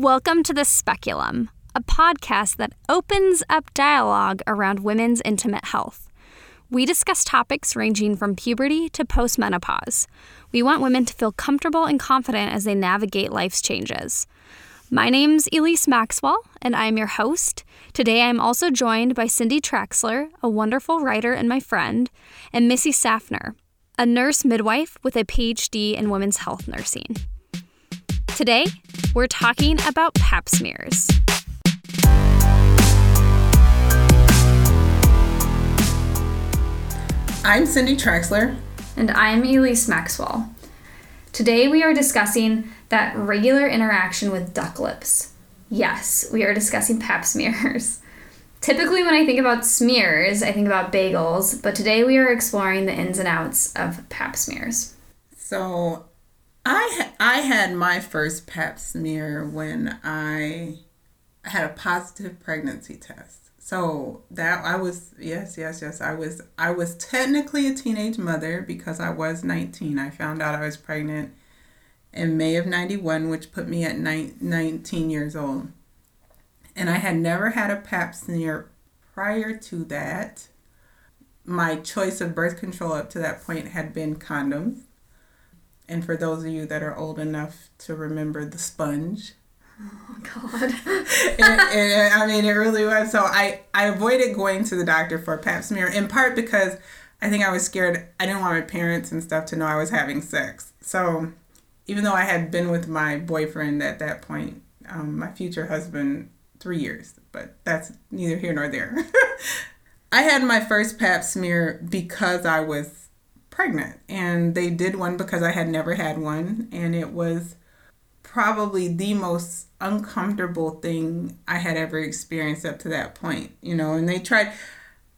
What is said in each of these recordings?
Welcome to The Speculum, a podcast that opens up dialogue around women's intimate health. We discuss topics ranging from puberty to postmenopause. We want women to feel comfortable and confident as they navigate life's changes. My name's Elise Maxwell, and I'm your host. Today I'm also joined by Cindy Traxler, a wonderful writer and my friend, and Missy Safner, a nurse midwife with a PhD in women's health nursing. Today, we're talking about pap smears. I'm Cindy Traxler. And I'm Elise Maxwell. Today we are discussing that regular interaction with duck lips. Yes, we are discussing pap smears. Typically, when I think about smears, I think about bagels, but today we are exploring the ins and outs of pap smears. So, I I had my first pap smear when I had a positive pregnancy test. So that I was yes yes yes I was I was technically a teenage mother because I was 19. I found out I was pregnant in May of 91 which put me at 19 years old. And I had never had a pap smear prior to that. My choice of birth control up to that point had been condoms. And for those of you that are old enough to remember the sponge, Oh God. and, and, I mean, it really was. So I, I avoided going to the doctor for a pap smear in part because I think I was scared. I didn't want my parents and stuff to know I was having sex. So even though I had been with my boyfriend at that point, um, my future husband, three years, but that's neither here nor there. I had my first pap smear because I was pregnant, and they did one because I had never had one, and it was probably the most uncomfortable thing I had ever experienced up to that point, you know, and they tried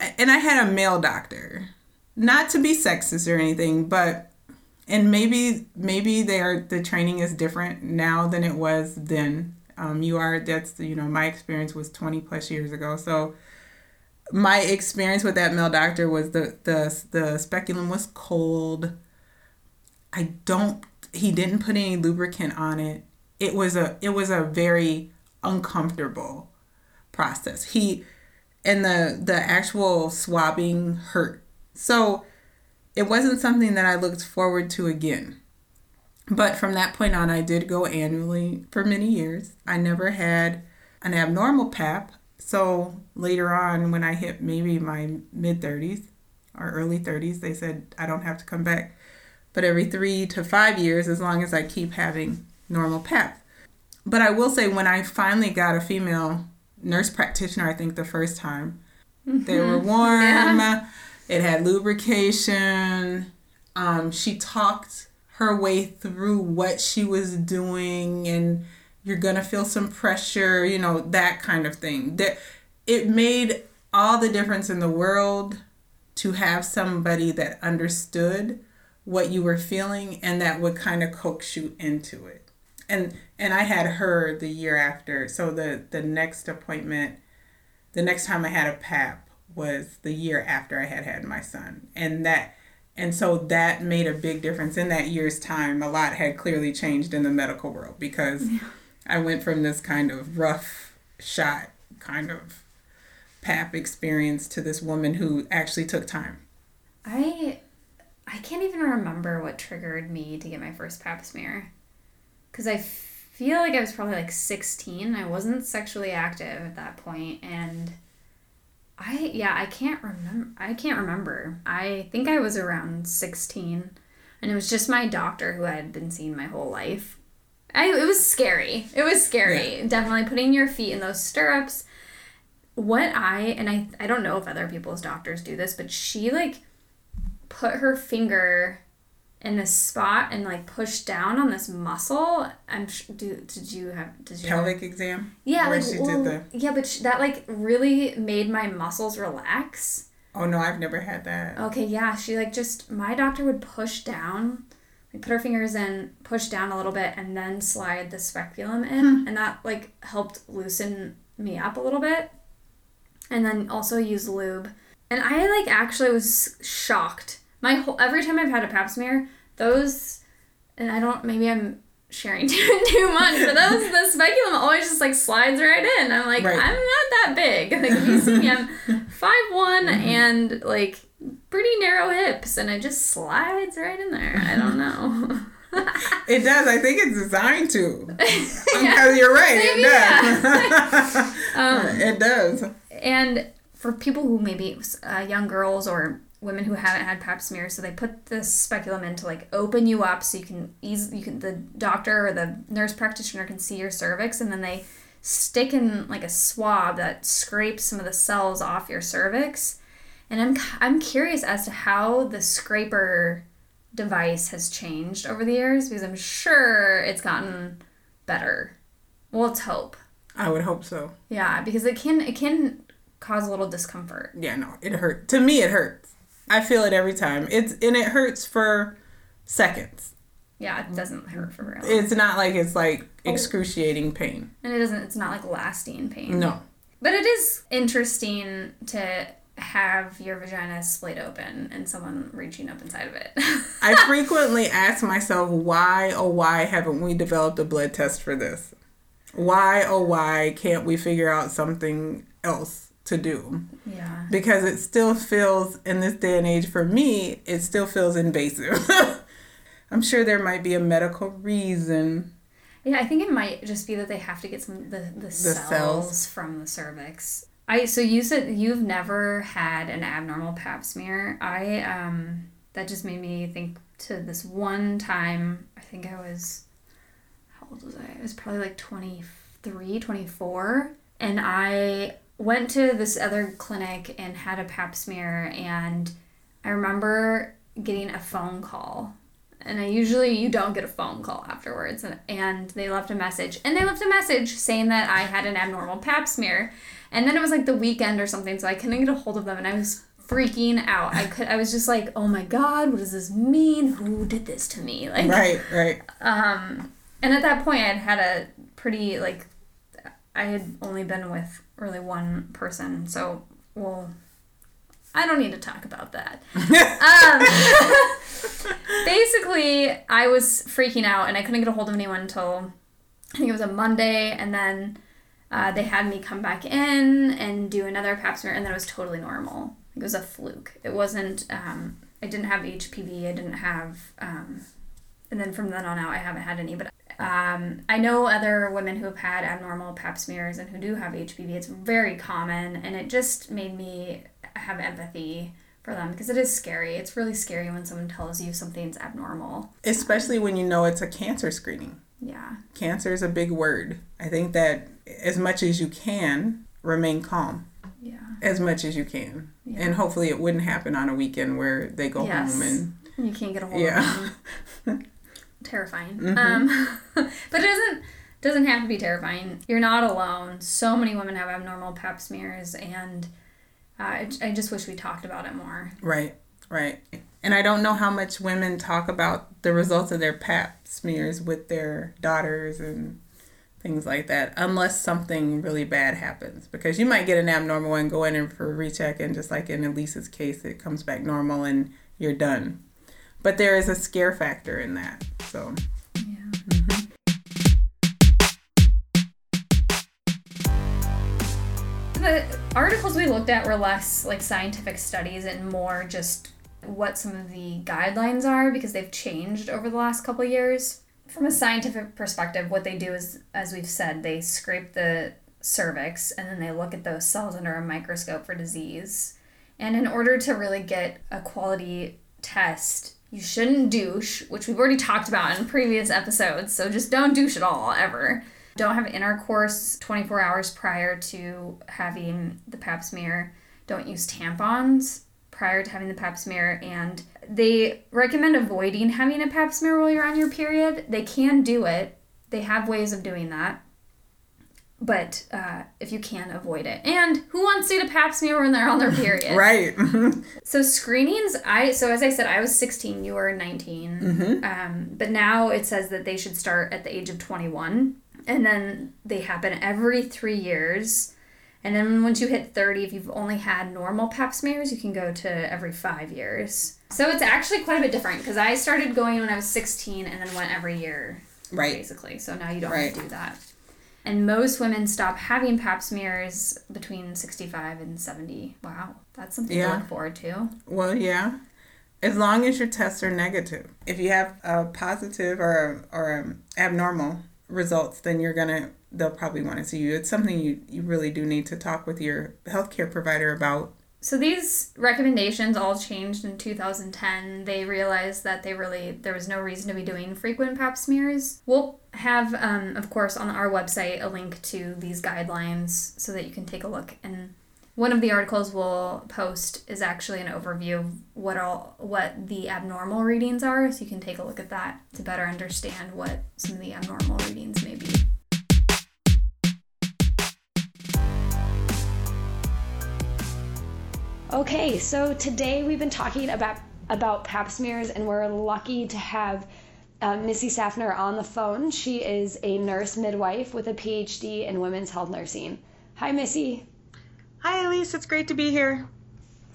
and I had a male doctor. Not to be sexist or anything, but and maybe maybe they are the training is different now than it was then. Um, you are that's you know my experience was 20 plus years ago. So my experience with that male doctor was the the the speculum was cold. I don't he didn't put any lubricant on it. It was a it was a very uncomfortable process. He and the the actual swabbing hurt. So it wasn't something that I looked forward to again. But from that point on I did go annually for many years. I never had an abnormal pap. So later on when I hit maybe my mid 30s or early 30s, they said I don't have to come back but every three to five years as long as I keep having normal pap. But I will say, when I finally got a female nurse practitioner, I think the first time, mm-hmm. they were warm, yeah. it had lubrication. Um, she talked her way through what she was doing, and you're gonna feel some pressure, you know, that kind of thing. That it made all the difference in the world to have somebody that understood what you were feeling and that would kind of coax you into it and and i had her the year after so the the next appointment the next time i had a pap was the year after i had had my son and that and so that made a big difference in that year's time a lot had clearly changed in the medical world because yeah. I went from this kind of rough shot kind of pap experience to this woman who actually took time i I can't even remember what triggered me to get my first pap smear. Because I feel like I was probably like 16. I wasn't sexually active at that point, and I yeah I can't remember. I can't remember. I think I was around 16, and it was just my doctor who I had been seeing my whole life. I it was scary. It was scary. Yeah. Definitely putting your feet in those stirrups. What I and I I don't know if other people's doctors do this, but she like put her finger in this spot and like pushed down on this muscle. I'm sh- do did you have did you pelvic have, exam? Yeah, like well, the... yeah, but sh- that like really made my muscles relax. Oh no, I've never had that. Okay, yeah, she like just my doctor would push down, like put her fingers in, push down a little bit, and then slide the speculum in, hmm. and that like helped loosen me up a little bit, and then also use lube. And I like actually was shocked my whole every time I've had a pap smear, those and I don't maybe I'm sharing too, too much, but those the speculum always just like slides right in. I'm like, Right. I'm not that big. Like if you see me, I'm five one and like pretty narrow hips, and it just slides right in there. I don't know. It does. I think it's designed to. Because Yeah. you're right. Maybe, it does. Um, it does. And for people who maybe uh, young girls or women who haven't had pap smears, so they put this speculum in to like open you up so you can ease you can the doctor or the nurse practitioner can see your cervix, and then they stick in like a swab that scrapes some of the cells off your cervix. And I'm I'm curious as to how the scraper device has changed over the years because I'm sure it's gotten better. Well, let's hope. I would hope so. Yeah, because it can it can cause a little discomfort. Yeah, no, it hurt. To me, it hurts. I feel it every time. It's and it hurts for seconds. Yeah, it doesn't hurt for real. It's not like it's like oh. excruciating pain. and it doesn't it's not like lasting pain. No. But it is interesting to have your vagina split open and someone reaching up inside of it. I frequently ask myself, why oh why haven't we developed a blood test for this? Why oh why can't we figure out something else to do? yeah. Because it still feels in this day and age for me, it still feels invasive. I'm sure there might be a medical reason. Yeah, I think it might just be that they have to get some the, the, cells, cells. from the cervix. I so you said you've never had an abnormal pap smear. I um that just made me think to this one time, I think I was how old was I? I was probably like 23, 24 and I went to this other clinic and had a pap smear and I remember getting a phone call and I usually you don't get a phone call afterwards. And, and they left a message. And they left a message saying that I had an abnormal pap smear. And then it was like the weekend or something so I couldn't get a hold of them. And I was freaking out. I could I was just like oh my god what does this mean? Who did this to me? Like Right, right. um and at that point I'd had a pretty like I had only been with really one person so well I don't need to talk about that. Um, basically, I was freaking out and I couldn't get a hold of anyone until I think it was a Monday, and then uh, they had me come back in and do another pap smear, and then it was totally normal. It was a fluke. It wasn't. Um, I didn't have HPV. I didn't have. Um, and then from then on out, I haven't had any. But um, I know other women who have had abnormal pap smears and who do have HPV. It's very common, and it just made me have empathy for them because it is scary. It's really scary when someone tells you something's abnormal. Especially when you know it's a cancer screening. Yeah. Cancer is a big word. I think that as much as you can, remain calm. Yeah. As much as you can. Yeah. And hopefully it wouldn't happen on a weekend where they go Yes. home and You can't get a hold Yeah. of them. terrifying. Mhm. Um, but it doesn't doesn't have to be terrifying. You're not alone. So many women have abnormal pap smears, and uh, I, I just wish we talked about it more. Right, right. And I don't know how much women talk about the results of their pap smears with their daughters and things like that, unless something really bad happens. Because you might get an abnormal and go in and for a recheck, and just like in Elise's case, it comes back normal and you're done. But there is a scare factor in that. So, articles we looked at were less like scientific studies and more just what some of the guidelines are because they've changed over the last couple years. From a scientific perspective, what they do is, as we've said, they scrape the cervix and then they look at those cells under a microscope for disease. And in order to really get a quality test, you shouldn't douche, which we've already talked about in previous episodes. So just don't douche at all, ever. Don't have intercourse 24 hours prior to having the pap smear. Don't use tampons prior to having the pap smear. And they recommend avoiding having a pap smear while you're on your period. They can do it, they have ways of doing that. But uh, if you can, avoid it. And who wants to get a pap smear when they're on their period? right. So screenings, I so as I said, I was 16. You were 19. Mhm. Um, but now it says that they should start at the age of 21, and then they happen every three years. And then once you hit 30, if you've only had normal pap smears, you can go to every five years. So it's actually quite a bit different because I started going when I was 16 and then went every year Right. Basically. So now you don't Right. have to do that. And most women stop having pap smears between 65 and 70. Wow. That's something Yeah. to look forward to. Well, yeah. As long as your tests are negative. If you have a positive or or um, abnormal results, then you're gonna they'll probably want to see you. It's something you, you really do need to talk with your healthcare provider about. So these recommendations all changed in 2010. They realized that they really there was no reason to be doing frequent pap smears. We'll have, um, of course, on our website a link to these guidelines so that you can take a look. And one of the articles we'll post is actually an overview of what all what the abnormal readings are, so you can take a look at that to better understand what some of the abnormal readings may be. Okay, so today we've been talking about about pap smears, and we're lucky to have uh, Missy Safner on the phone. She is a nurse midwife with a PhD in women's health nursing. Hi, Missy. Hi, Elise. It's great to be here.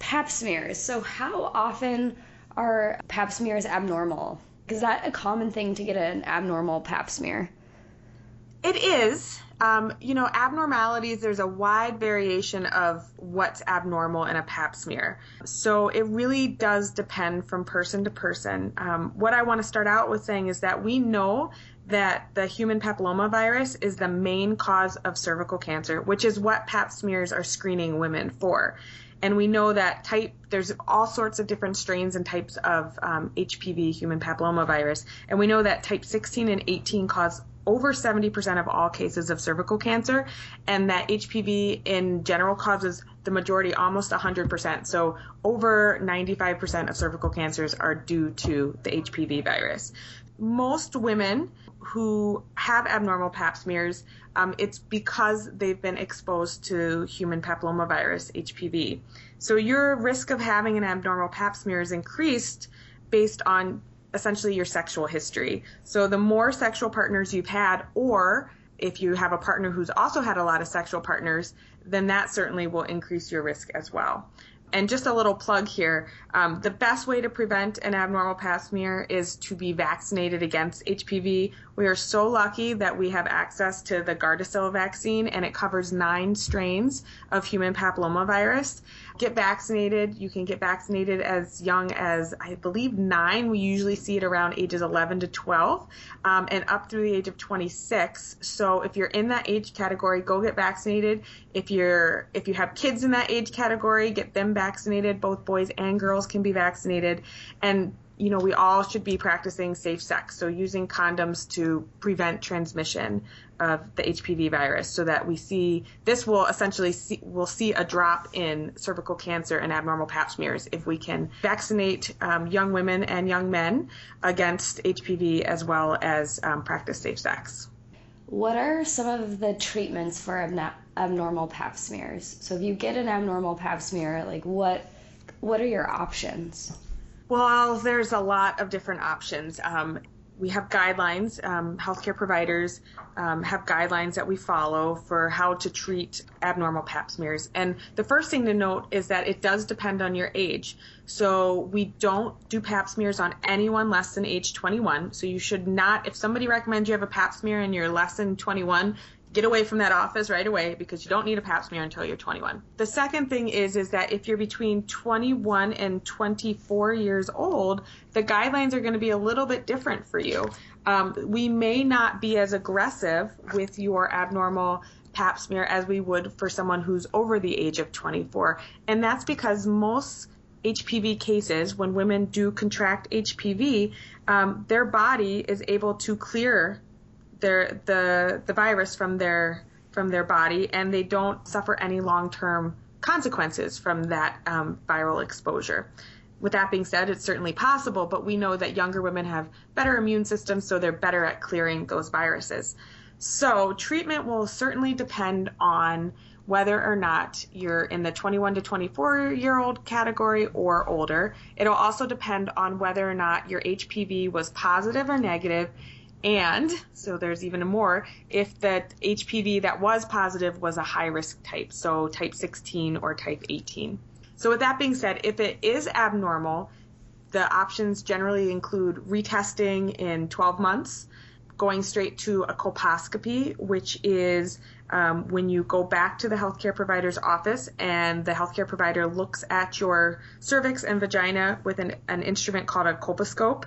Pap smears. So, how often are pap smears abnormal? Is that a common thing to get an abnormal pap smear? It is. Um, you know, abnormalities, there's a wide variation of what's abnormal in a pap smear. So it really does depend from person to person. Um, what I want to start out with saying is that we know that the human papillomavirus is the main cause of cervical cancer, which is what pap smears are screening women for. And we know that type, there's all sorts of different strains and types of um, HPV, human papillomavirus. And we know that type 16 and 18 cause over 70% of all cases of cervical cancer, and that HPV in general causes the majority, almost 100%. So, over 95% of cervical cancers are due to the HPV virus. Most women who have abnormal pap smears, um, it's because they've been exposed to human papillomavirus, HPV. So, your risk of having an abnormal pap smear is increased based on essentially your sexual history. So the more sexual partners you've had, or if you have a partner who's also had a lot of sexual partners, then that certainly will increase your risk as well. And just a little plug here um, the best way to prevent an abnormal pap smear is to be vaccinated against HPV. We are so lucky that we have access to the Gardasil vaccine, and it covers nine strains of human papillomavirus. Get vaccinated. You can get vaccinated as young as, I believe, nine. We usually see it around ages 11 to 12 um, and up through the age of 26. So if you're in that age category, go get vaccinated. If you're if you have kids in that age category, get them vaccinated. Both boys and girls can be vaccinated. And you know, we all should be practicing safe sex, so using condoms to prevent transmission of the HPV virus, so that we see this will essentially see, we'll see a drop in cervical cancer and abnormal pap smears if we can vaccinate um, young women and young men against HPV as well as um, practice safe sex. What are some of the treatments for abnormal pap smears? So, if you get an abnormal pap smear, like what what are your options? Well, there's a lot of different options. Um, we have guidelines. Um, healthcare providers um, have guidelines that we follow for how to treat abnormal pap smears. And the first thing to note is that it does depend on your age. So we don't do pap smears on anyone less than age 21. So you should not, if somebody recommends you have a pap smear and you're less than 21, get away from that office right away because you don't need a pap smear until you're 21. The second thing is is that if you're between 21 and 24 years old, the guidelines are going to be a little bit different for you. Um, we may not be as aggressive with your abnormal pap smear as we would for someone who's over the age of 24, and that's because most HPV cases, when women do contract HPV, um, their body is able to clear their the the virus from their from their body, and they don't suffer any long term consequences from that um, viral exposure. With that being said, it's certainly possible, but we know that younger women have better immune systems, so they're better at clearing those viruses. So, treatment will certainly depend on whether or not you're in the 21 to 24 year old category or older. It'll also depend on whether or not your HPV was positive or negative and so there's even more if the HPV that was positive was a high risk type, so type 16 or type 18. So, with that being said, if it is abnormal, the options generally include retesting in 12 months, going straight to a colposcopy, which is um, when you go back to the healthcare provider's office and the healthcare provider looks at your cervix and vagina with an, an instrument called a colposcope.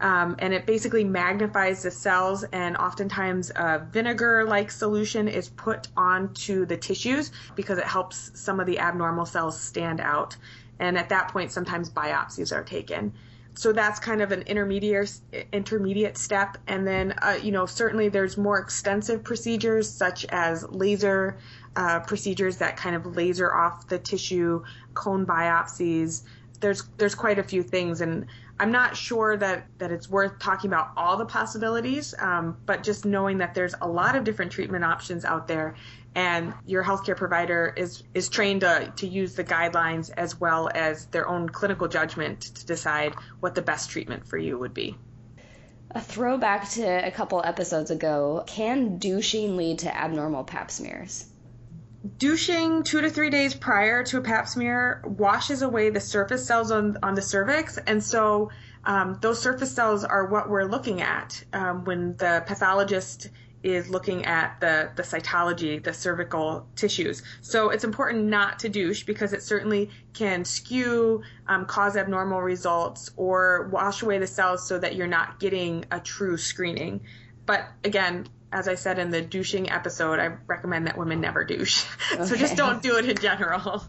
Um, and it basically magnifies the cells, and oftentimes a vinegar like solution is put onto the tissues because it helps some of the abnormal cells stand out. And at that point, sometimes biopsies are taken. So that's kind of an intermediate intermediate step. And then uh, you know certainly there's more extensive procedures such as laser uh, procedures that kind of laser off the tissue cone biopsies. There's there's quite a few things. And I'm not sure that that it's worth talking about all the possibilities um, but just knowing that there's a lot of different treatment options out there and your healthcare provider is is trained to, to use the guidelines as well as their own clinical judgment to decide what the best treatment for you would be. A throwback to a couple episodes ago, can douching lead to abnormal pap smears? Douching two to three days prior to a pap smear washes away the surface cells on, on the cervix, and so um, those surface cells are what we're looking at um, when the pathologist is looking at the, the cytology, the cervical tissues. So it's important not to douche because it certainly can skew, um, cause abnormal results, or wash away the cells so that you're not getting a true screening. But again, as I said in the douching episode, I recommend that women never douche. Okay. so just don't do it in general.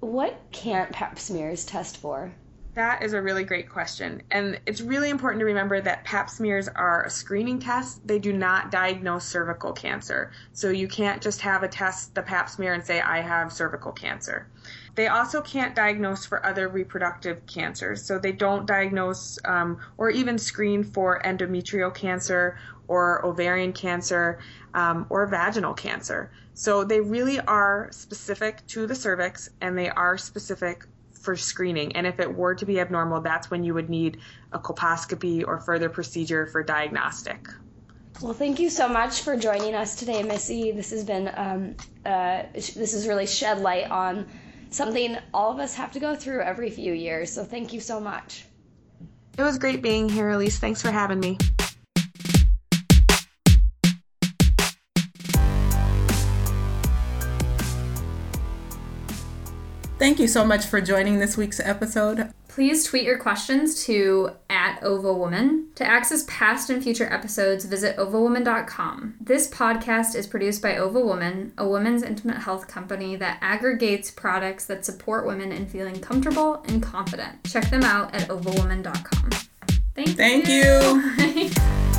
What can't pap smears test for? That is a really great question. And it's really important to remember that pap smears are a screening test. They do not diagnose cervical cancer. So you can't just have a test, the pap smear, and say, I have cervical cancer. They also can't diagnose for other reproductive cancers. So they don't diagnose um, or even screen for endometrial cancer or ovarian cancer um, or vaginal cancer. So they really are specific to the cervix and they are specific for screening. And if it were to be abnormal, that's when you would need a colposcopy or further procedure for diagnostic. Well, thank you so much for joining us today, Missy. This has been um, uh, this has really shed light on something all of us have to go through every few years. So thank you so much. It was great being here, Elise. Thanks for having me. Thank you so much for joining this week's episode. Please tweet your questions to at OvaWoman. To access past and future episodes, visit ovawoman.com. This podcast is produced by OvaWoman, a women's intimate health company that aggregates products that support women in feeling comfortable and confident. Check them out at ovawoman.com. Thank, you. Thank you. you.